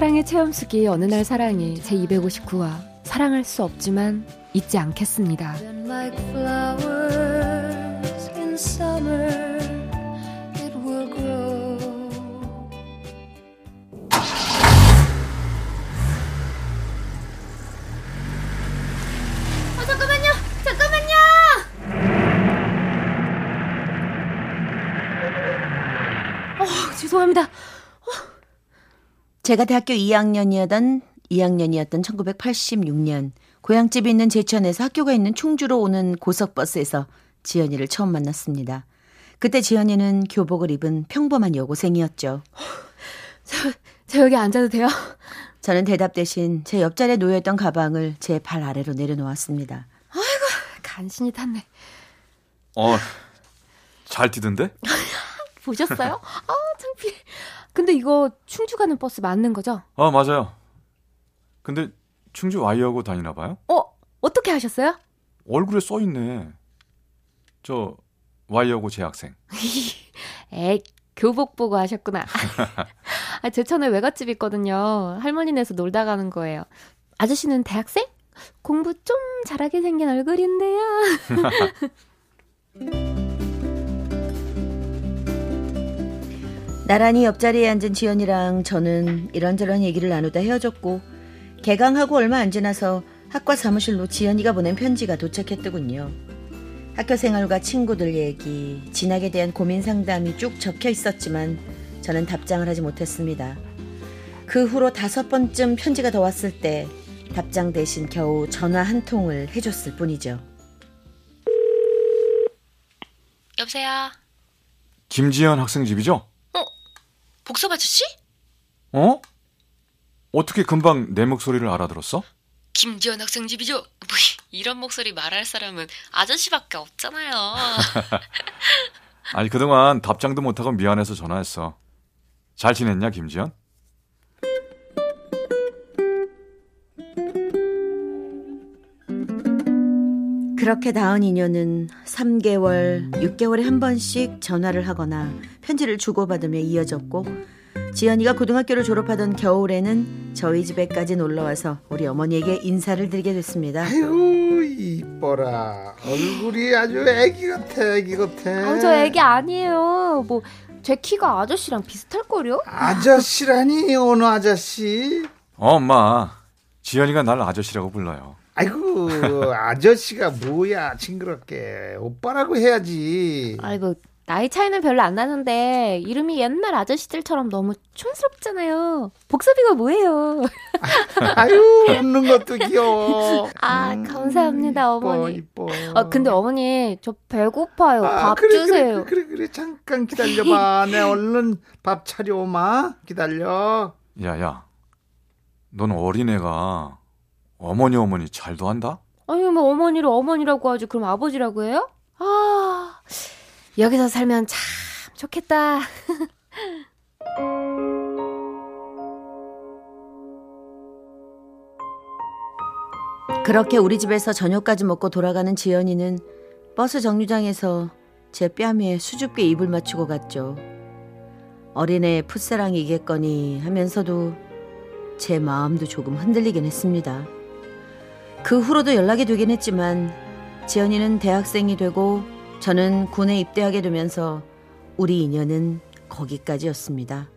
사랑의 체험수기 어느 날 사랑이 제 259화 사랑할 수 없지만 잊지 않겠습니다. 제가 대학교 2학년이었던 2학년이었던 1986년 고향집이 있는 제천에서 학교가 있는 충주로 오는 고속버스에서 지연이를 처음 만났습니다. 그때 지연이는 교복을 입은 평범한 여고생이었죠. 저, 저 여기 앉아도 돼요? 저는 대답 대신 제 옆자리에 놓여있던 가방을 제 발 아래로 내려놓았습니다. 아이고, 간신히 탔네. 어, 잘 뛰던데? 보셨어요? 아, 창피해. 근데 이거 충주 가는 버스 맞는 거죠? 아, 맞아요. 근데 충주 와이어고 다니나 봐요? 어, 어떻게 하셨어요? 얼굴에 써 있네. 저 와이어고 재학생. 에 교복 보고 하셨구나. 아, 제천에 외갓집 있거든요. 할머니네서 놀다 가는 거예요. 아저씨는 대학생? 공부 좀 잘하게 생긴 얼굴인데요. 나란히 옆자리에 앉은 지연이랑 저는 이런저런 얘기를 나누다 헤어졌고 개강하고 얼마 안 지나서 학과 사무실로 지연이가 보낸 편지가 도착했더군요. 학교 생활과 친구들 얘기, 진학에 대한 고민 상담이 쭉 적혀 있었지만 저는 답장을 하지 못했습니다. 그 후로 다섯 번쯤 편지가 더 왔을 때 답장 대신 겨우 전화 한 통을 해줬을 뿐이죠. 여보세요? 김지연 학생 집이죠? 복섭 아저씨? 어? 어떻게 금방 내 목소리를 알아들었어? 김지연 학생 집이죠? 뭐 이런 목소리 말할 사람은 아저씨밖에 없잖아요. 아니 그동안 답장도 못하고 미안해서 전화했어. 잘 지냈냐 김지연? 그렇게 닿은 인연은 3개월, 6개월에 한 번씩 전화를 하거나 편지를 주고받으며 이어졌고 지연이가 고등학교를 졸업하던 겨울에는 저희 집에까지 놀러와서 우리 어머니에게 인사를 드리게 됐습니다. 아유 이뻐라 얼굴이 아주 애기 같아 애기 같아 아, 저 애기 아니에요. 뭐, 제 키가 아저씨랑 비슷할걸요? 아저씨라니 어느 아저씨 어 엄마. 지연이가 날 아저씨라고 불러요. 아이고 아저씨가 뭐야 징그럽게 오빠라고 해야지 아이고, 나이 차이는 별로 안 나는데, 이름이 옛날 아저씨들처럼 너무 촌스럽잖아요. 복섭이가 뭐예요? 아유 웃는 것도 귀여워 아, 음, 감사합니다, 이뻐, 어머니. 이뻐. 아, 근데 어머니, 저 배고파요. 아, 밥 그래, 주세요. 그래, 그래, 그래, 잠깐 기다려봐. 내 얼른 밥 차려오마. 기다려. 야야. 넌 어린애가 어머니 어머니 잘도 한다? 아니, 뭐 어머니를 어머니라고 하지. 그럼 아버지라고 해요? 아, 여기서 살면 참 좋겠다. 그렇게 우리 집에서 저녁까지 먹고 돌아가는 지연이는 버스 정류장에서 제 뺨에 수줍게 입을 맞추고 갔죠. 어린애 풋사랑이겠거니 하면서도 제 마음도 조금 흔들리긴 했습니다. 그 후로도 연락이 되긴 했지만 지연이는 대학생이 되고 저는 군에 입대하게 되면서 우리 인연은 거기까지였습니다.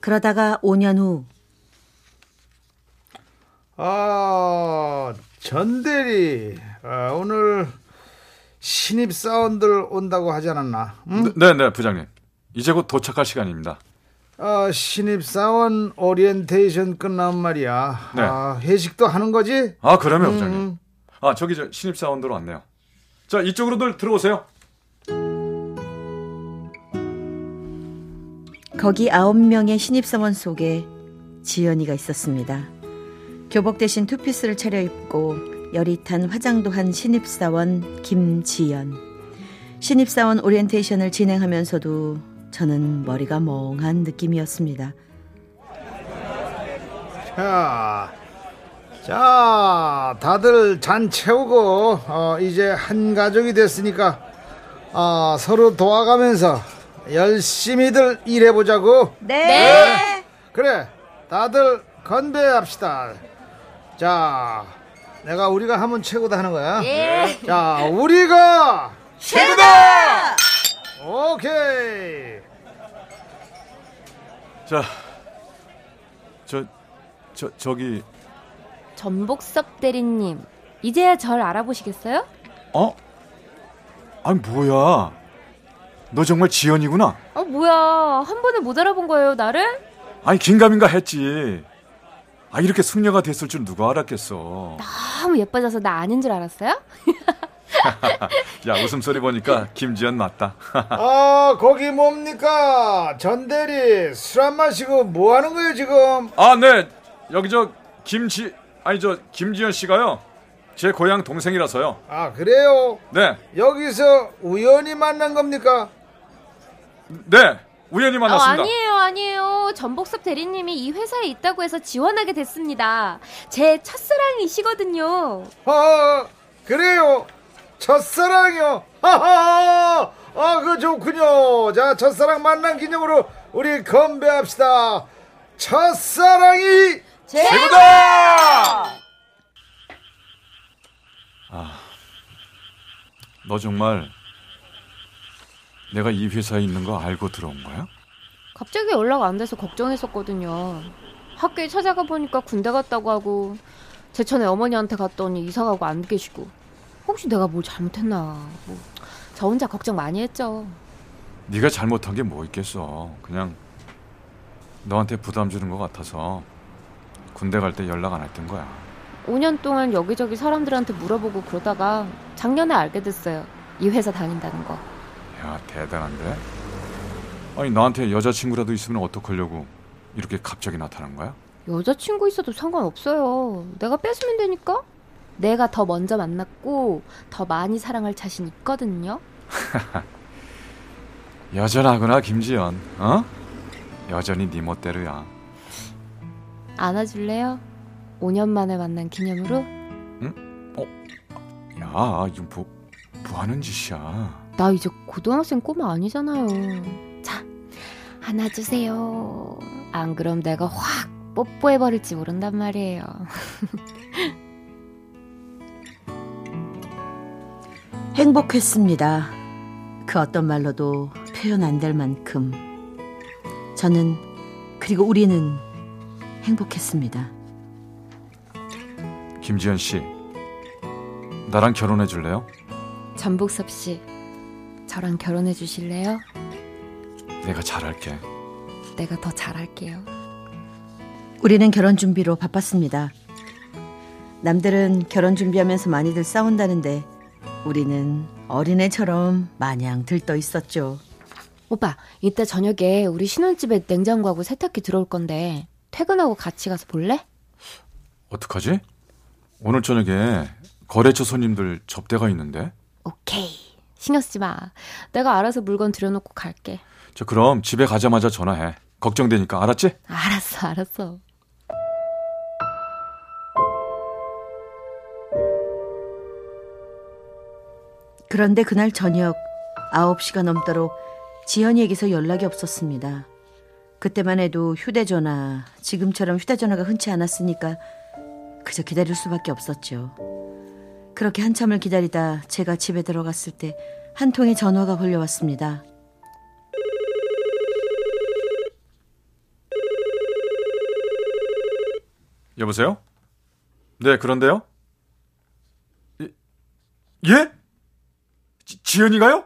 그러다가 5년 후 아, 전대리. 아, 오늘 신입 사원들 온다고 하지 않았나? 응? 네, 네, 부장님. 이제 곧 도착할 시간입니다. 아, 신입 사원 오리엔테이션 끝나면 말이야. 네. 아, 회식도 하는 거지? 아, 그러면 부장님. 음. 아, 저기 저 신입 사원들 왔네요. 자, 이쪽으로들 들어오세요. 거기 아홉 명의 신입사원 속에 지연이가 있었습니다. 교복 대신 투피스를 차려입고 여릿한 화장도 한 신입사원 김지연. 신입사원 오리엔테이션을 진행하면서도 저는 머리가 멍한 느낌이었습니다. 자, 자, 다들 잔 채우고 어, 이제 한 가족이 됐으니까 어, 서로 도와가면서 열심히들 일해보자고. 네. 그래, 다들 건배합시다. 자, 내가 우리가 하면 최고다 하는 거야. 자, 우리가 최고다. 오케이. 자, 저, 저, 저기, 전복섭 대리님, 이제야 절 알아보시겠어요? 어? 아니, 뭐야. 너 정말 지연이구나? 어, 뭐야. 한 번에 못 알아본 거예요, 나를? 아니, 긴가민가 했지. 아, 이렇게 숙녀가 됐을 줄 누가 알았겠어. 너무 예뻐져서 나 아닌 줄 알았어요? 야, 웃음소리 보니까 김지연 맞다. 아, 거기 뭡니까? 전 대리 술 안 마시고 뭐 하는 거예요 지금? 아, 네. 여기 저, 김지, 아니, 저, 김지연 씨가요. 제 고향 동생이라서요. 아, 그래요? 네. 여기서 우연히 만난 겁니까? 네. 우연히 어, 만났습니다. 아니에요, 아니에요. 전복섭 대리님이 이 회사에 있다고 해서 지원하게 됐습니다. 제 첫사랑이시거든요. 아, 그래요. 첫사랑이요. 하하. 아, 그 좋군요. 자, 첫사랑 만난 기념으로 우리 건배합시다. 첫사랑이 최고다! 아, 너 정말 내가 이 회사에 있는 거 알고 들어온 거야? 갑자기 연락 안 돼서 걱정했었거든요. 학교에 찾아가 보니까 군대 갔다고 하고 제천에 어머니한테 갔더니 이사 가고 안 계시고 혹시 내가 뭘 잘못했나 뭐 저 혼자 걱정 많이 했죠. 네가 잘못한 게 뭐 있겠어. 그냥 너한테 부담 주는 것 같아서 군대 갈 때 연락 안 했던 거야. 5년 동안 여기저기 사람들한테 물어보고 그러다가 작년에 알게 됐어요. 이 회사 다닌다는 거. 야, 대단한데? 아니, 나한테 여자친구라도 있으면 어떡하려고 이렇게 갑자기 나타난 거야? 여자친구 있어도 상관없어요. 내가 뺏으면 되니까. 내가 더 먼저 만났고 더 많이 사랑할 자신 있거든요. 여전하구나, 김지연. 어? 여전히 네 멋대로야. 안아줄래요? 5년 만에 만난 기념으로? 야, 이거 뭐, 뭐 하는 짓이야? 나 이제 고등학생 꼬마 아니잖아요. 자, 안아주세요. 안 그럼 내가 확 뽀뽀해버릴지 모른단 말이에요. 행복했습니다. 그 어떤 말로도 표현 안 될 만큼 저는 그리고 우리는 행복했습니다. 김지연 씨, 나랑 결혼해 줄래요? 전복섭 씨, 저랑 결혼해 주실래요? 내가 잘할게. 내가 더 잘할게요. 우리는 결혼 준비로 바빴습니다. 남들은 결혼 준비하면서 많이들 싸운다는데 우리는 어린애처럼 마냥 들떠 있었죠. 오빠, 이따 저녁에 우리 신혼집에 냉장고하고 세탁기 들어올 건데 퇴근하고 같이 가서 볼래? 어떡하지? 오늘 저녁에 거래처 손님들 접대가 있는데. 오케이. 신경 쓰지 마. 내가 알아서 물건 들여놓고 갈게. 저 그럼 집에 가자마자 전화해. 걱정되니까 알았지? 알았어, 알았어. 그런데 그날 저녁 9시가 넘도록 지연이에게서 연락이 없었습니다. 그때만 해도 휴대전화, 지금처럼 휴대전화가 흔치 않았으니까 그저 기다릴 수밖에 없었죠. 그렇게 한참을 기다리다 제가 집에 들어갔을 때 한 통의 전화가 걸려왔습니다. 여보세요? 네, 그런데요? 예? 예? 지, 지연이가요?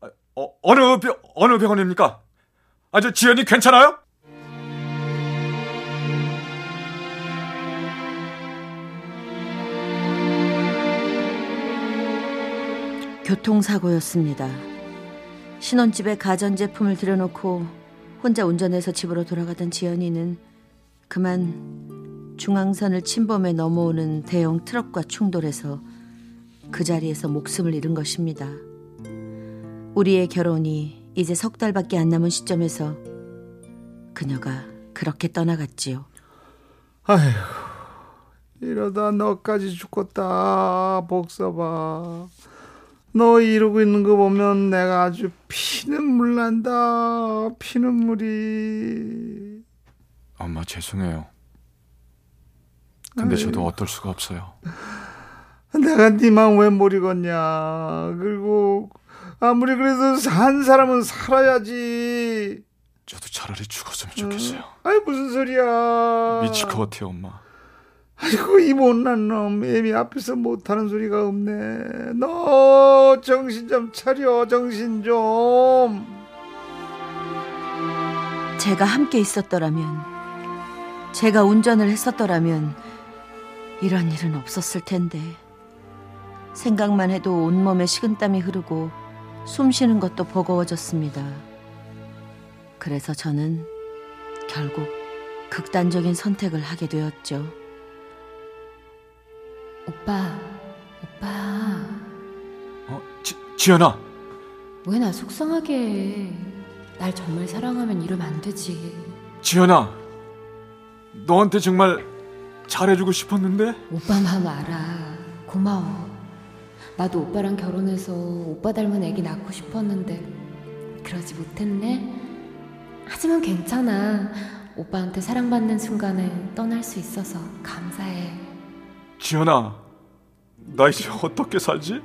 아, 어, 어느 병, 어느 병원입니까? 아, 저 지연이 괜찮아요? 교통사고였습니다. 신혼집에 가전제품을 들여놓고 혼자 운전해서 집으로 돌아가던 지연이는 그만 중앙선을 침범해 넘어오는 대형 트럭과 충돌해서 그 자리에서 목숨을 잃은 것입니다. 우리의 결혼이 이제 석 달밖에 안 남은 시점에서 그녀가 그렇게 떠나갔지요. 아휴, 이러다 너까지 죽겠다, 복서봐. 너 이러고 있는 거 보면 내가 아주 피눈물 난다, 피눈물이. 엄마 죄송해요. 근데 저도 어떨 수가 없어요. 내가 니만 왜 모르겠냐. 그리고 아무리 그래도 산 사람은 살아야지. 저도 차라리 죽었으면 좋겠어요. 아이 무슨 소리야. 미칠 것 같아요, 엄마. 아이고 이 못난 놈 애미 앞에서 못하는 소리가 없네. 너 정신 좀 차려 정신 좀. 제가 함께 있었더라면, 제가 운전을 했었더라면 이런 일은 없었을 텐데. 생각만 해도 온몸에 식은땀이 흐르고 숨 쉬는 것도 버거워졌습니다. 그래서 저는 결국 극단적인 선택을 하게 되었죠. 오빠, 오빠, 어, 지, 지연아. 왜 나 속상하게 해? 날 정말 사랑하면 이러면 안 되지. 지연아. 너한테 정말 잘해주고 싶었는데? 오빠 마음 알아. 고마워. 나도 오빠랑 결혼해서 오빠 닮은 애기 낳고 싶었는데 그러지 못했네. 하지만 괜찮아. 오빠한테 사랑받는 순간을 떠날 수 있어서 감사해. 지연아. 나 이제 어떻게 살지?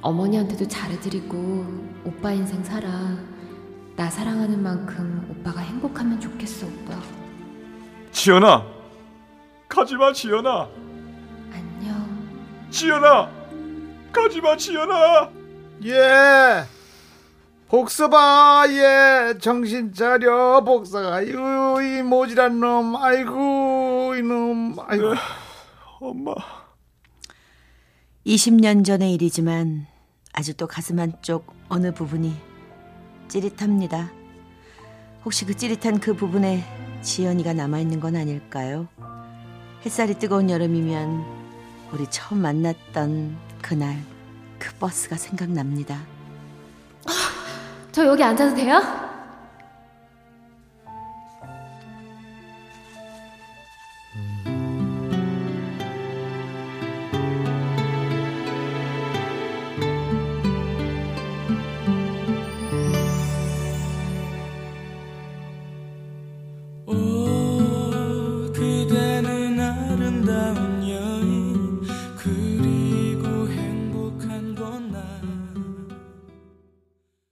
어머니한테도 잘해드리고 오빠 인생 살아. 나 사랑하는 만큼 오빠가 행복하면 좋겠어, 오빠. 지연아. 가지마, 지연아. 안녕. 지연아. 가지마, 지연아. 예. 복서봐 예 정신 차려 복서가 아이고 이 모질한 놈 아이고 이놈 아이고 엄마. 20년 전의 일이지만 아직도 가슴 한쪽 어느 부분이 찌릿합니다. 혹시 그 찌릿한 그 부분에 지연이가 남아있는 건 아닐까요? 햇살이 뜨거운 여름이면 우리 처음 만났던 그날 그 버스가 생각납니다. 저 여기 앉아도 돼요?